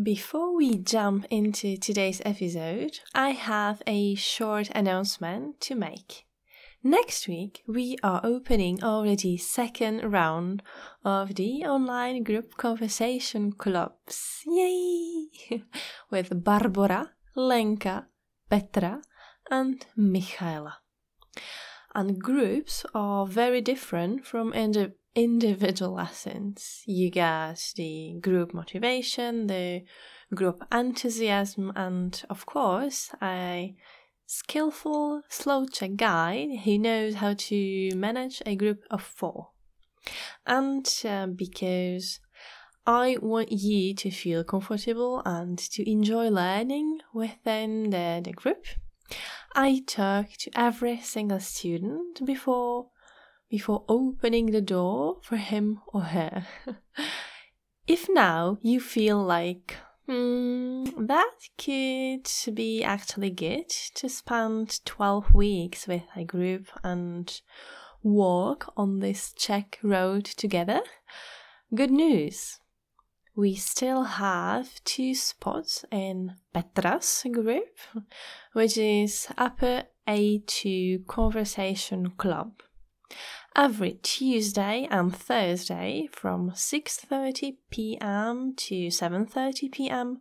Before we jump into today's episode, I have a short announcement to make. Next week, we are opening already second round of the online group conversation clubs. Yay! With Barbara, Lenka, Petra, and Michaela. And groups are very different from indi- individual lessons. You get the group motivation, the group enthusiasm, and of course, a skillful slow check guide who knows how to manage a group of four. And uh, because I want you to feel comfortable and to enjoy learning within the, the group, I talk to every single student before before opening the door for him or her. if now you feel like hmm, that could be actually good to spend 12 weeks with a group and walk on this Czech road together, good news. We still have two spots in Petra's group, which is Upper A2 Conversation Club every Tuesday and Thursday from 6:30 p.m. to 7:30 p.m.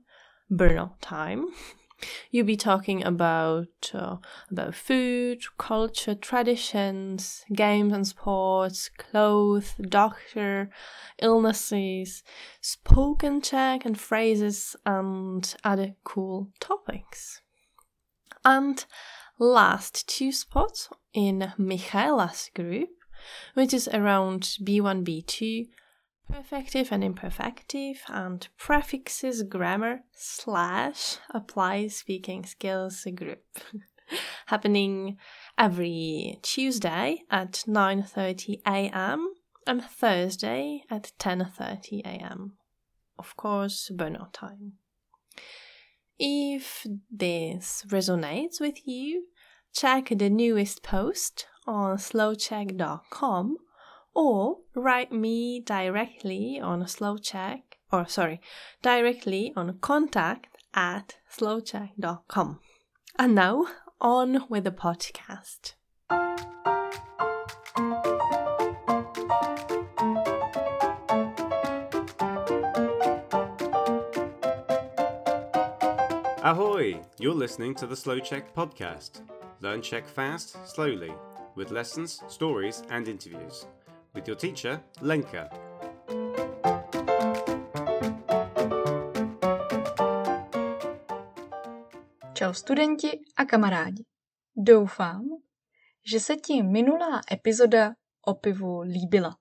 Brno time. You'll be talking about uh, about food, culture, traditions, games and sports, clothes, doctor, illnesses, spoken Czech and phrases, and other cool topics. And last two spots in Michaela's group which is around B1, B2, perfective and imperfective, and prefixes, grammar, slash, apply speaking skills group. Happening every Tuesday at 9:30 a.m. and Thursday at 10:30 a.m. Of course, Brno time. If this resonates with you, check the newest post on slowcheck.com or write me directly on slowcheck or sorry, directly on contact at slowcheck.com. And now on with the podcast. Ahoy! You're listening to the Slow Check podcast. Learn Czech fast, slowly with lessons, stories, and interviews. With your teacher, Lenka. Čau studenti a kamarádi. Doufám, že se ti minulá epizoda o pivu líbila.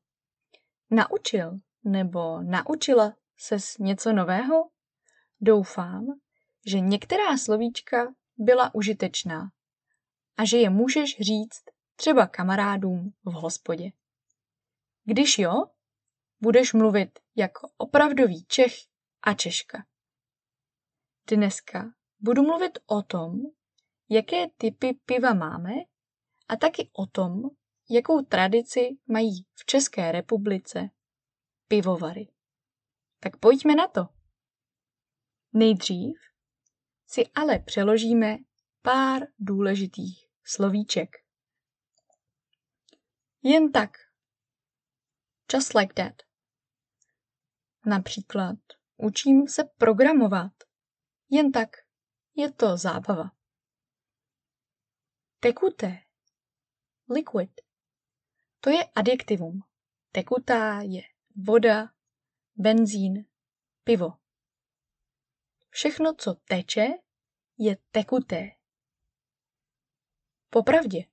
Naučil nebo naučila ses něco nového? Doufám, že některá slovíčka byla užitečná a že je můžeš říct třeba kamarádům v hospodě. Když jo, budeš mluvit jako opravdový Čech a Češka. Dneska budu mluvit o tom, jaké typy piva máme a taky o tom, jakou tradici mají v České republice pivovary. Tak pojďme na to. Nejdřív si ale přeložíme pár důležitých slovíček. Jen tak. Just like that. Například učím se programovat. Jen tak. Je to zábava. Tekuté. Liquid. To je adjektivum. Tekutá je voda, benzín, pivo. Všechno, co teče, je tekuté. Popravdě.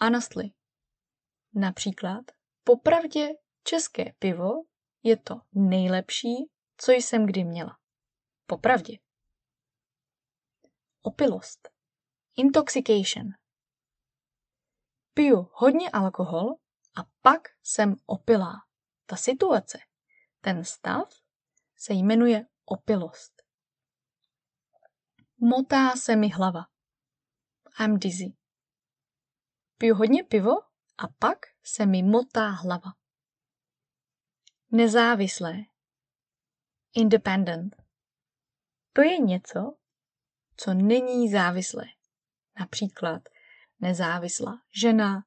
Honestly. Například, popravdě české pivo je to nejlepší, co jsem kdy měla. Popravdě. Opilost. Intoxication. Piju hodně alkohol a pak jsem opilá. Ta situace, ten stav se jmenuje opilost. Motá se mi hlava. I'm dizzy. Piju hodně pivo a pak se mi motá hlava. Nezávislé. Independent. To je něco, co není závislé. Například nezávislá žena,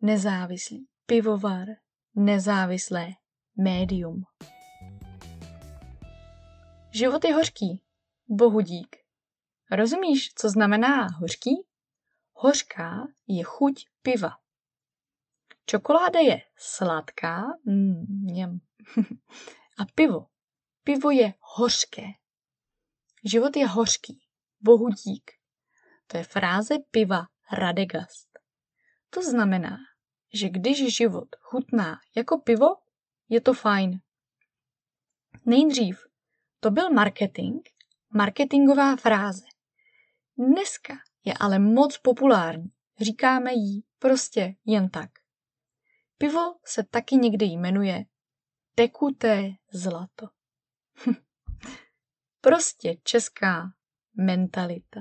nezávislý pivovar, nezávislé médium. Život je hořký, bohudík. Rozumíš, co znamená hořký? Hořká je chuť piva. Čokoláda je sladká, mm, a pivo. Pivo je hořké. Život je hořký, bohudík. To je fráze piva Radegast. To znamená, že když život chutná jako pivo, je to fajn. Nejdřív to byl marketing, marketingová fráze. Dneska je ale moc populární. Říkáme jí prostě jen tak. Pivo se taky někdy jmenuje tekuté zlato. prostě česká mentalita.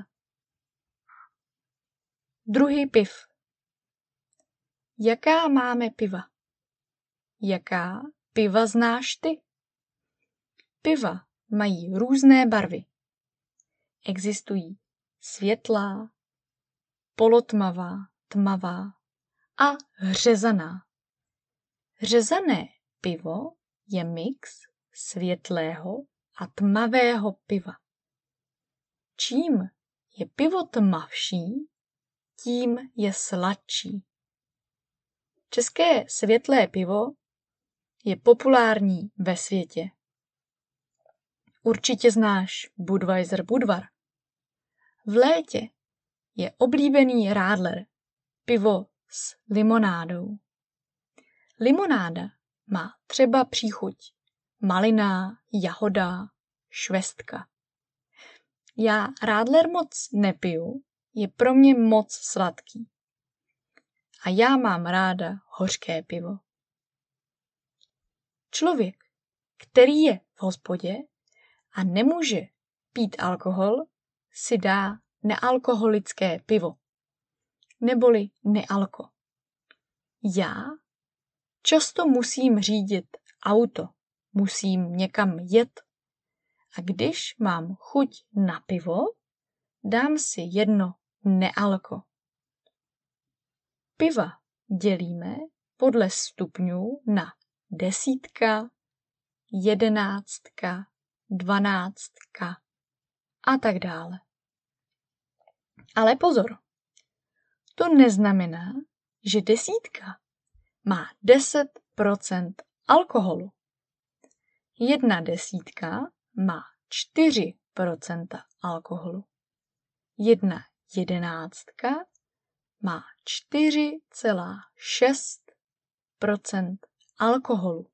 Druhý piv. Jaká máme piva? Jaká piva znáš ty? Piva mají různé barvy. Existují světlá, polotmavá, tmavá a hřezaná. Hřezané pivo je mix světlého a tmavého piva. Čím je pivo tmavší, tím je sladší. České světlé pivo je populární ve světě. Určitě znáš Budweiser Budvar. V létě je oblíbený Radler, pivo s limonádou. Limonáda má třeba příchuť malina, jahoda, švestka. Já Radler moc nepiju, je pro mě moc sladký. A já mám ráda hořké pivo. Člověk, který je v hospodě a nemůže pít alkohol, si dá nealkoholické pivo, neboli nealko. Já často musím řídit auto, musím někam jet a když mám chuť na pivo, dám si jedno nealko. Piva dělíme podle stupňů na desítka, jedenáctka, dvanáctka a tak dále. Ale pozor, to neznamená, že desítka má 10% alkoholu. Jedna desítka má 4% alkoholu. Jedna jedenáctka má 4,6% alkoholu.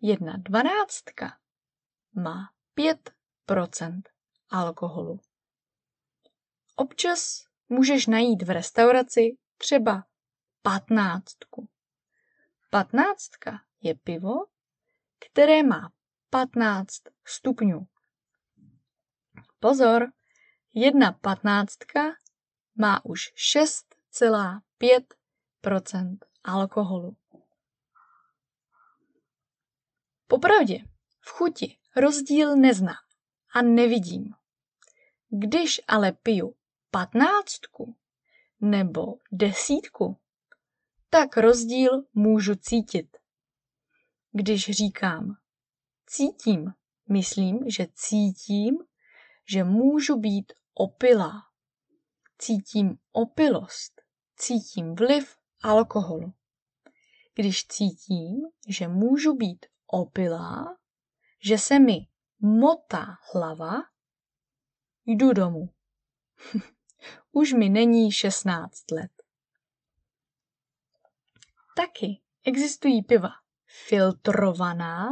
Jedna dvanáctka má 5% alkoholu. Občas můžeš najít v restauraci třeba patnáctku. Patnáctka je pivo, které má 15 stupňů. Pozor, jedna patnáctka má už 6,5% alkoholu. Popravdě, v chuti rozdíl neznám a nevidím. Když ale piju patnáctku nebo desítku, tak rozdíl můžu cítit. Když říkám cítím, myslím, že cítím, že můžu být opilá. Cítím opilost, cítím vliv alkoholu. Když cítím, že můžu být opilá, že se mi motá hlava, jdu domů. Už mi není 16 let. Taky existují piva filtrovaná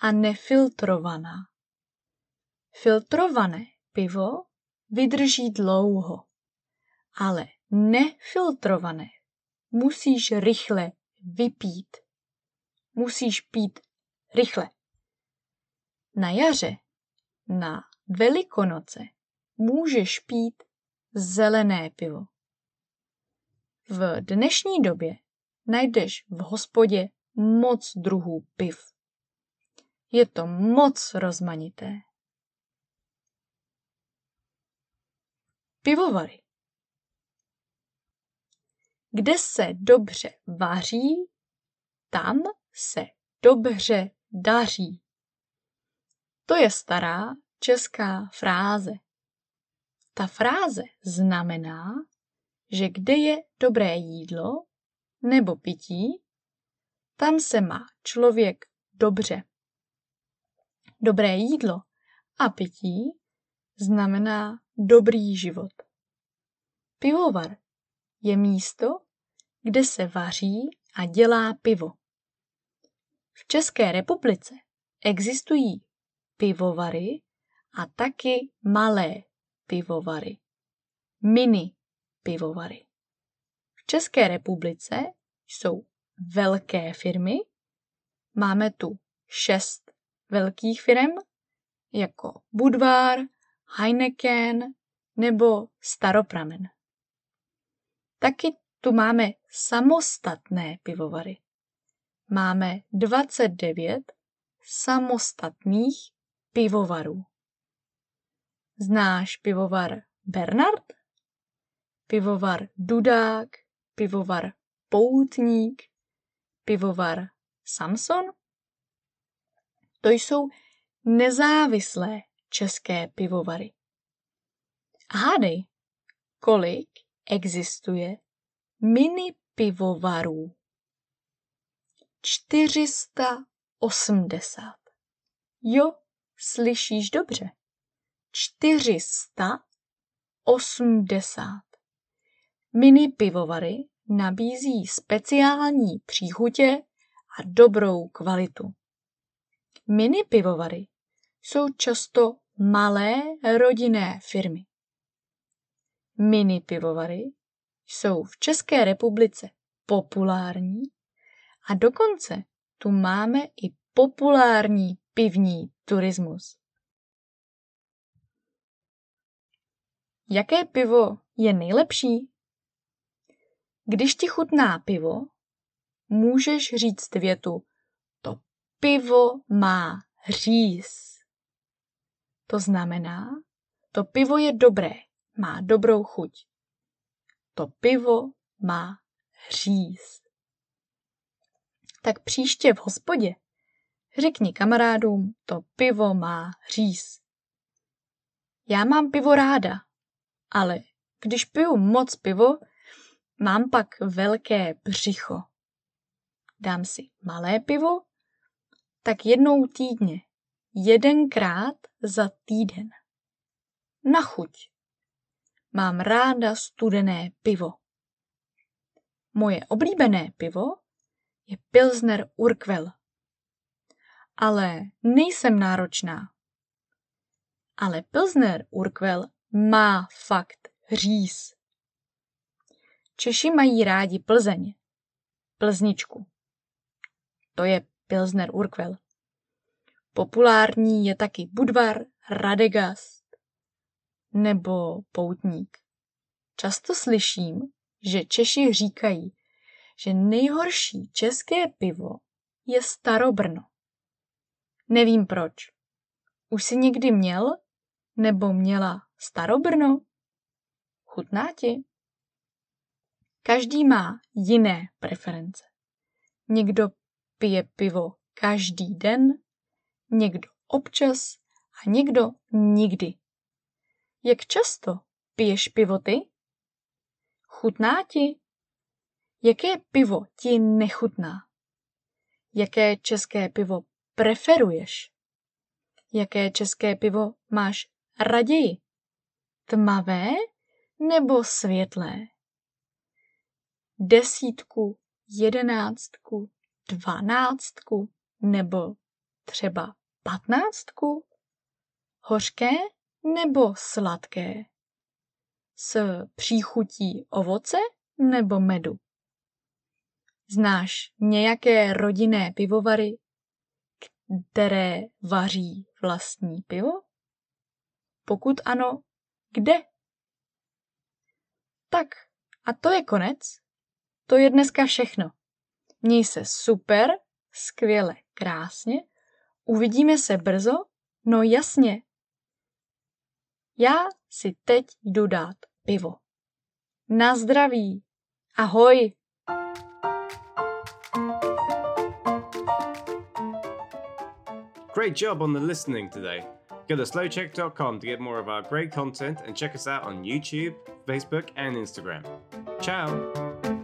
a nefiltrovaná. Filtrované pivo vydrží dlouho, ale nefiltrované musíš rychle vypít. Musíš pít rychle. Na jaře, na Velikonoce můžeš pít zelené pivo. V dnešní době najdeš v hospodě moc druhů piv. Je to moc rozmanité. Pivovary. Kde se dobře vaří, tam se dobře daří. To je stará česká fráze. Ta fráze znamená, že kde je dobré jídlo nebo pití, tam se má člověk dobře. Dobré jídlo a pití znamená dobrý život. Pivovar je místo, kde se vaří a dělá pivo. V České republice existují pivovary a taky malé pivovary. Mini pivovary. V České republice jsou velké firmy. Máme tu šest velkých firm, jako Budvar, Heineken nebo Staropramen. Taky tu máme samostatné pivovary. Máme 29 samostatných pivovarů. Znáš pivovar Bernard? Pivovar Dudák, pivovar Poutník, pivovar Samson? To jsou nezávislé české pivovary. Hádej, kolik existuje mini pivovarů? 480. Jo, slyšíš dobře. 480. Mini pivovary nabízí speciální příchutě a dobrou kvalitu. Mini pivovary jsou často malé rodinné firmy. Mini pivovary jsou v České republice populární a dokonce tu máme i populární pivní turismus. Jaké pivo je nejlepší? Když ti chutná pivo, můžeš říct větu to pivo má hříz. To znamená, to pivo je dobré, má dobrou chuť. To pivo má hříz. Tak příště v hospodě řekni kamarádům, to pivo má hříz. Já mám pivo ráda, ale když piju moc pivo, mám pak velké břicho. Dám si malé pivo, tak jednou týdně, jedenkrát za týden. Na chuť. Mám ráda studené pivo. Moje oblíbené pivo je Pilsner Urquell. Ale nejsem náročná. Ale Pilsner Urquell má fakt hříz. Češi mají rádi Plzeň. Plzničku. To je Pilsner Urquell. Populární je taky Budvar, Radegast nebo Poutník. Často slyším, že Češi říkají, že nejhorší české pivo je Starobrno. Nevím proč. Už jsi někdy měl nebo měla Starobrno? Chutná ti? Každý má jiné preference. Někdo pije pivo každý den, někdo občas a někdo nikdy. Jak často piješ pivo ty? Chutná ti? Jaké pivo ti nechutná? Jaké české pivo preferuješ? Jaké české pivo máš raději? Tmavé nebo světlé? Desítku, jedenáctku, dvanáctku nebo třeba patnáctku? Hořké nebo sladké? S příchutí ovoce nebo medu? Znáš nějaké rodinné pivovary, které vaří vlastní pivo? Pokud ano, kde? Tak, a to je konec. To je dneska všechno. Měj se super, skvěle, krásně. Uvidíme se brzo? No jasně. Já si teď jdu dát pivo. Na zdraví. Ahoj. Great job on the listening today. Go to slowcheck.com to get more of our great content and check us out on YouTube, Facebook, and Instagram. Ciao!